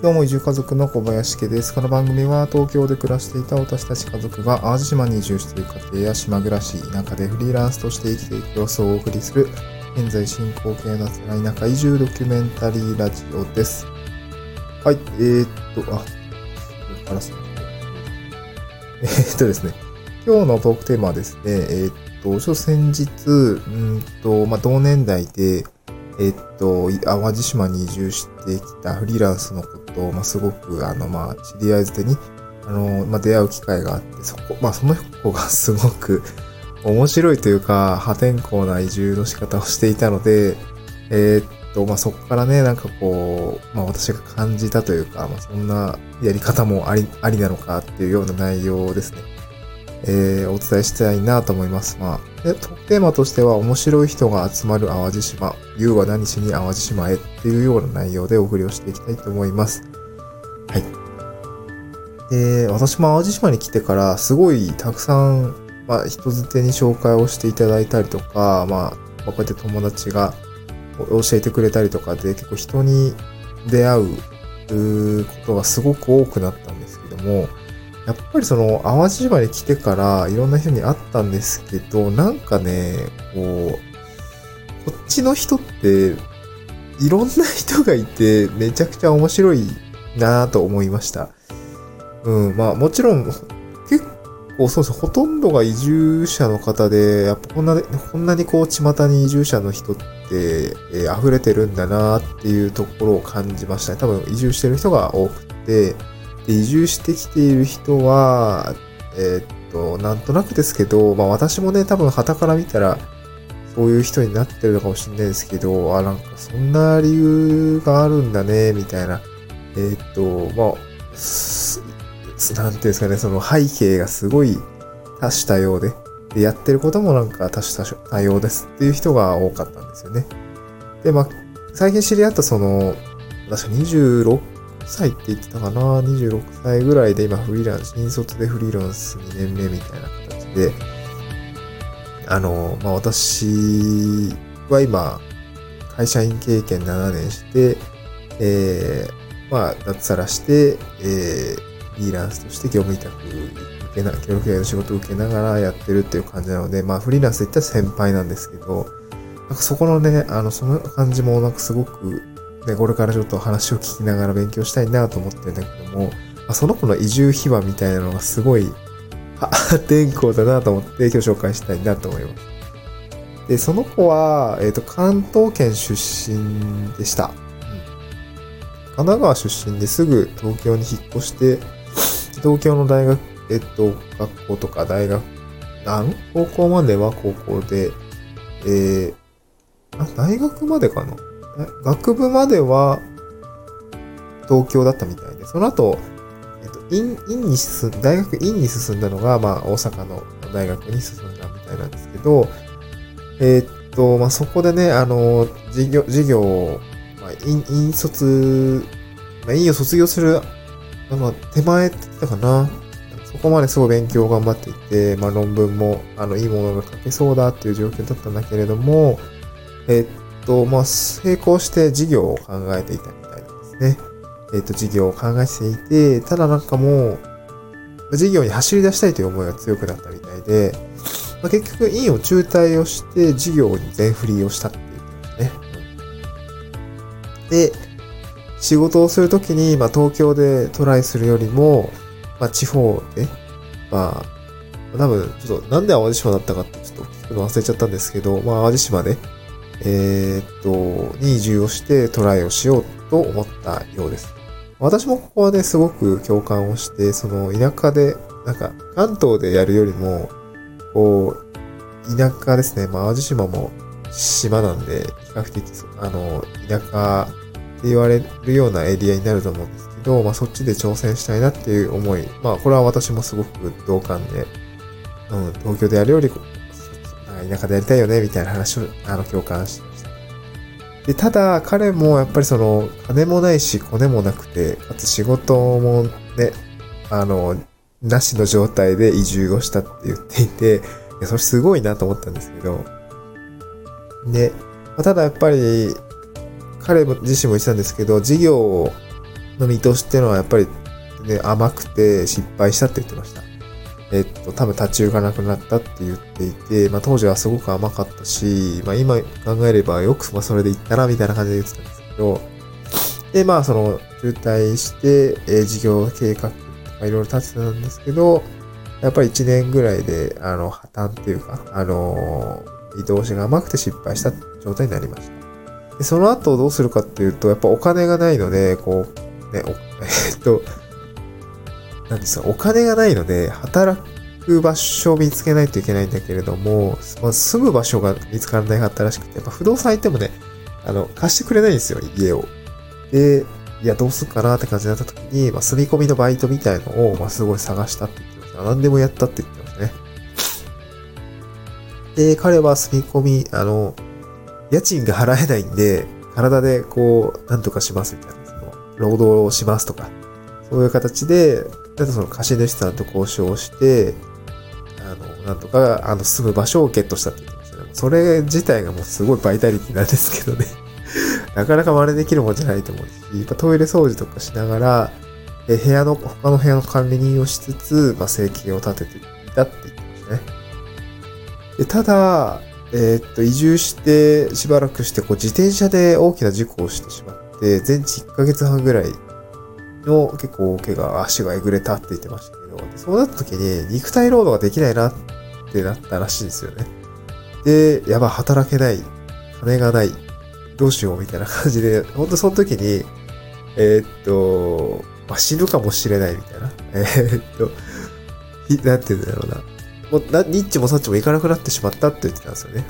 どうも移住家族の小林家です。この番組は東京で暮らしていた私たち家族が淡路島に移住している家庭や島暮らし、田舎でフリーランスとして生きていく様子をお送りする、現在進行形のつらい田舎移住ドキュメンタリーラジオです。はい、えー、っと、あ、これからすえー、っとですね、今日のトークテーマはですね、えー、っと、ちょ先日、うんと、まあ、同年代で、えっと、淡路島に移住してきたフリーランスのこと、まあ、すごく、あの、まあ、知り合い捨てに、あの、まあ、出会う機会があって、そこ、まあ、その子が すごく面白いというか、破天荒な移住の仕方をしていたので、えー、っと、まあ、そこからね、なんかこう、まあ、私が感じたというか、まあ、そんなやり方もあり、ありなのかっていうような内容ですね。えー、お伝えしたいなと思います。まあ、でテーマとしては、面白い人が集まる淡路島、優は何しに淡路島へっていうような内容でお送りをしていきたいと思います。はい。で、私も淡路島に来てから、すごいたくさん、まあ、人づてに紹介をしていただいたりとか、まあ、こうやって友達が教えてくれたりとかで、結構人に出会うことがすごく多くなったんですけども、やっぱりその淡路島に来てからいろんな人に会ったんですけど、なんかね、こう、こっちの人っていろんな人がいてめちゃくちゃ面白いなぁと思いました。うん、まあもちろん結構そうですほとんどが移住者の方で、やっぱこんな、こんなにこう巷に移住者の人って、えー溢れてるんだなぁっていうところを感じましたね。多分移住してる人が多くて、で移住してきている人は、えーっと、なんとなくですけど、まあ私もね、多分旗から見たら、そういう人になってるのかもしれないですけど、あ、なんかそんな理由があるんだね、みたいな。えーっと、まあ、なんていうんですかね、その背景がすごい多種多様で、で、やってることもなんか多種多様ですっていう人が多かったんですよね。で、まあ、最近知り合ったその、確か26歳って言ってたかな ?26 歳ぐらいで今フリーランス、新卒でフリーランス2年目みたいな形で、あの、まあ、私は今、会社員経験7年して、えー、まあ、脱サラして、えー、フリーランスとして業務委託受けな、協力系の仕事を受けながらやってるっていう感じなので、まあ、フリーランスで言ったら先輩なんですけど、なんかそこのね、あの、その感じもなんかすごく、ね、これからちょっと話を聞きながら勉強したいなと思ってるんだけども、まあ、その子の移住秘話みたいなのがすごい、破天荒だなと思って今日紹介したいなと思います。で、その子は、えっ、と、関東圏出身でした。神奈川出身ですぐ東京に引っ越して、東京の大学、えっと、学校とか大学、なん？高校までは高校で、えー、あ、大学までかな？学部までは東京だったみたいで、その後、えっと、院、院に進ん、大学院に進んだのが、まあ、大阪の大学に進んだみたいなんですけど、えーっと、まあ、そこでね、あの、授業、授業を、まあ、院、卒、まあ、院を卒業する、まあ、手前って言ったかな。そこまですごい勉強を頑張っていて、まあ、論文も、あの、いいものが書けそうだっていう状況だったんだけれども、えっと、まあ、成功して事業を考えていたみたいなんですね。えっと、事業を考えていて、ただなんかもう、事業に走り出したいという思いが強くなったみたいで、まあ、結局、院を中退をして、事業に全振りをしたっていうね。で、仕事をするときに、まあ、東京でトライするよりも、まあ、地方で、まあ、多分、ちょっと、なんで淡路島だったかってちょっと聞くの忘れちゃったんですけど、まあ、淡路島で、えーっと、に移住をしてトライをしようと思ったようです。私もここはね、すごく共感をして、その田舎で、なんか、関東でやるよりも、こう、田舎ですね。まあ、淡路島も島なんで、比較的、あの、田舎って言われるようなエリアになると思うんですけど、まあ、そっちで挑戦したいなっていう思い。まあ、これは私もすごく同感で、うん、東京でやるより、田舎でやりたいよね、みたいな話を、あの、共感しました。で、ただ、彼もやっぱりその、金もないし、コネもなくて、かつ仕事もね、あの、なしの状態で移住をしたって言っていて、いや、それすごいなと思ったんですけど、で、まただやっぱり、彼自身も言ってたんですけど、事業の見通しっていうのはやっぱり、ね、甘くて失敗したって言ってました。えっと、多分立ち行かなくなったって言っていて、まあ当時はすごく甘かったし、まあ今考えればよくまあそれでいったなみたいな感じで言ってたんですけど、で、まあその渋滞して、えー、事業計画とかいろいろ立てたんですけど、やっぱり1年ぐらいで、あの、破綻っていうか、あのー、見通しが甘くて失敗した状態になりました。でその後どうするかっていうと、やっぱお金がないので、こう、ね、えっと、なんですか、お金がないので、働く場所を見つけないといけないんだけれども、まあ、住む場所が見つからなかったらしくて、やっぱ不動産行ってもね、あの、貸してくれないんですよ、家を。で、いや、どうすっかなって感じになった時に、まあ、住み込みのバイトみたいのを、まあ、すごい探したって言ってました。何でもやったって言って。で、彼は住み込み、あの、家賃が払えないんで、体でこう、なんとかしますみたいな、その、労働をしますとか、そういう形で、だとその貸主さんと交渉して、あの、なんとか、あの、住む場所をゲットしたって言ってましたね。それ自体がもうすごいバイタリティなんですけどね。なかなか真似できるもんじゃないと思うし、やっぱトイレ掃除とかしながら、え部屋の、他の部屋の管理人をしつつ、まあ、生計を立てていたって言ってましたね。ただ、えー、っと、移住してしばらくして、こう、自転車で大きな事故をしてしまって、全治1ヶ月半ぐらいの結構大怪我、足がえぐれたって言ってましたけど、そうなった時に肉体労働ができないなってなったらしいんですよね。で、やば、働けない、金がない、どうしようみたいな感じで、ほんとその時に、えー、っと、まあ、死ぬかもしれないみたいな。えー、っと、なんて言うんだろうな。もうな、ニッチもサッチもいかなくなってしまったって言ってたんですよね。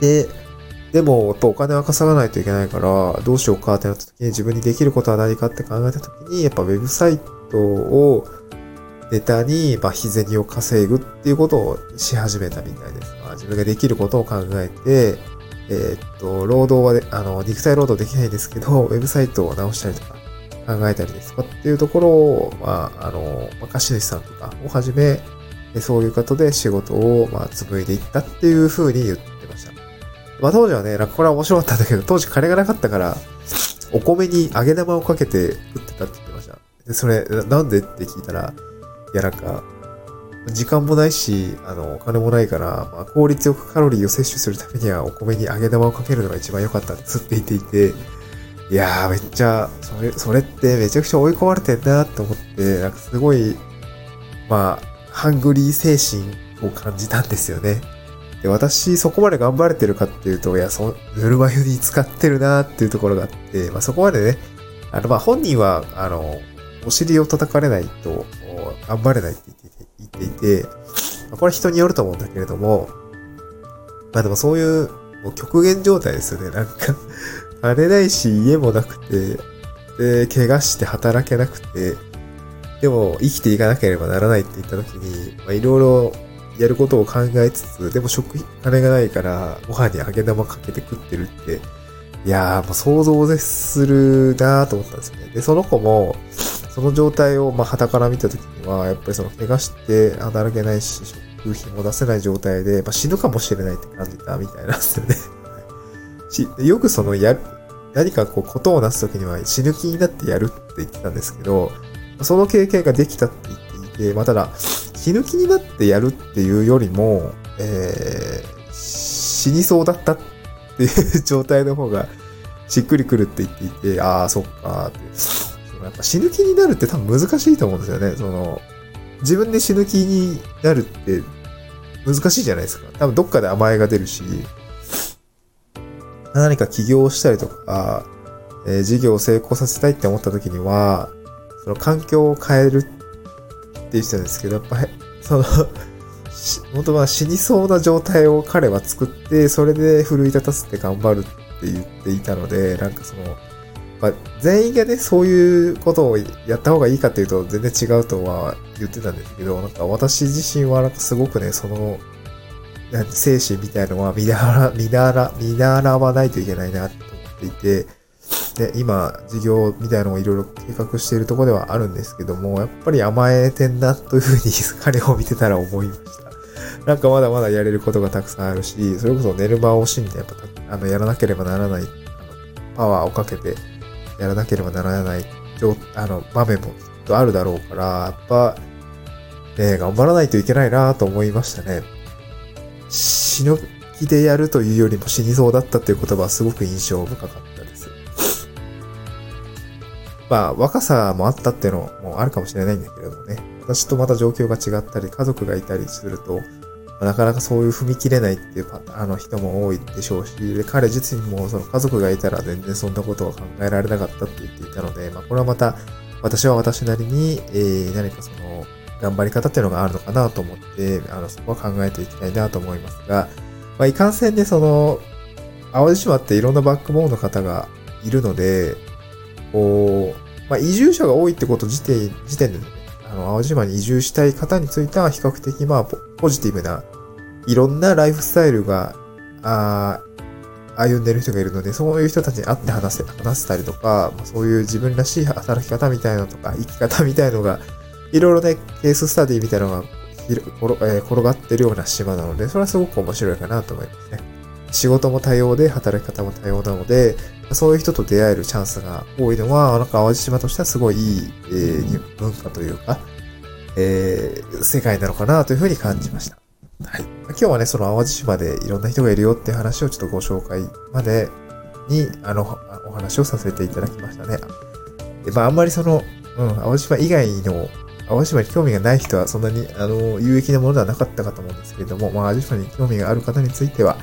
で、でも、とお金は稼がないといけないから、どうしようかってなった時に自分にできることは何かって考えた時に、やっぱウェブサイトをネタに、まあ、日銭を稼ぐっていうことをし始めたみたいです。まあ、自分ができることを考えて、えー、っと、労働は、あの、肉体労働できないですけど、ウェブサイトを直したりとか考えたりですとか？っていうところを、まあ、あの、まあ、貸主さんとかをはじめ、そういう方で仕事を、まあ、紡いでいったっていう風に言ってました。まあ、当時はね、なんかこれは面白かったんだけど、当時金がなかったから、お米に揚げ玉をかけて食ってたって言ってました。で、それ、なんでって聞いたら、いや、なんか、時間もないし、あの、お金もないから、まあ、効率よくカロリーを摂取するためにはお米に揚げ玉をかけるのが一番良かったって言っていて、いやーめっちゃ、それ、それってめちゃくちゃ追い込まれてんなと思って、なんかすごい、まあ、ハングリー精神を感じたんですよね。で、私、そこまで頑張れてるかっていうと、いや、その、ぬるま湯に使ってるなっていうところがあって、まあそこまでね、あの、まあ本人は、あの、お尻を叩かれないと、頑張れないって言っていて、まあ、これ人によると思うんだけれども、まあでもそういう、もう極限状態ですよね。なんか金ないし、家もなくて、で、怪我して働けなくて、でも生きていかなければならないって言った時に、まあいろいろやることを考えつつ、でも食費、金がないから、ご飯に揚げ玉かけて食ってるって、いやー、もう想像を絶するなーと思ったんですよね。で、その子も、その状態を、まあ、旗から見たときには、やっぱりその、怪我して働けないし、食費も出せない状態で、まあ、死ぬかもしれないって感じたみたいなんですよねし。よくその、やる、何かこう、ことをなすときには死ぬ気になってやるって言ってたんですけど、その経験ができたって言っていて、まあ、ただ、死ぬ気になってやるっていうよりも、えー、死にそうだったっていう状態の方がしっくりくるって言っていて、ああ、そっかーって。やっぱ死ぬ気になるって多分難しいと思うんですよね。その、自分で死ぬ気になるって難しいじゃないですか。多分どっかで甘えが出るし、何か起業したりとか、えー、事業を成功させたいって思った時には、その環境を変えるって言ってたんですけど、やっぱり、その本当は死にそうな状態を彼は作って、それで奮い立たせて頑張るって言っていたので、なんかその、まあ、全員がね、そういうことをやった方がいいかっていうと全然違うとは言ってたんですけど、なんか私自身はなんかすごくね、その、精神みたいのは見習、見習、見習わないといけないなと思っていて、で、今、事業みたいなのをいろいろ計画しているところではあるんですけども、やっぱり甘えてんなというふうに 彼を見てたら思いました。なんかまだまだやれることがたくさんあるし、それこそ寝る間を惜しんで、やっぱ、あの、やらなければならない、パワーをかけて、やらなければならない、あの、場面もきっとあるだろうから、やっぱ、ね、頑張らないといけないなと思いましたね。死ぬ気でやるというよりも死にそうだったっていう言葉はすごく印象深かったです。まあ、若さもあったっていうのもあるかもしれないんだけれどもね。私とまた状況が違ったり、家族がいたりすると、なかなかそういう踏み切れないっていうあの人も多いでしょうし、で彼自身もその家族がいたら全然そんなことは考えられなかったって言っていたので、まあこれはまた私は私なりに、えー、何かその頑張り方っていうのがあるのかなと思って、あのそこは考えていきたいなと思いますが、まあいかんせんでその、淡路島っていろんなバックボーンの方がいるので、こう、まあ移住者が多いってこと時点時点でね、あの、淡路島に移住したい方については比較的まあポジティブないろんなライフスタイルが、ああ歩んでる人がいるので、そういう人たちに会って話せ、話せたりとか、まあそういう自分らしい働き方みたいなのとか、生き方みたいのが、いろいろね、ケーススタディみたいなのが転がってるような島なので、それはすごく面白いかなと思いますね。仕事も多様で、働き方も多様なので、そういう人と出会えるチャンスが多いのは、なんか淡路島としてはすごいいい、えー、文化というか、えー、世界なのかなというふうに感じました。はい。今日はね、その淡路島でいろんな人がいるよって話をちょっとご紹介までに、あの、お話をさせていただきましたね。で、まあ、あんまりその、うん、淡路島以外の、淡島に興味がない人はそんなに、あの、有益なものではなかったかと思うんですけれども、まあ、淡島に興味がある方については、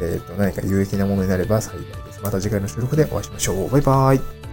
えっ、ー、と、何か有益なものになれば幸いです。また次回の収録でお会いしましょう。バイバーイ。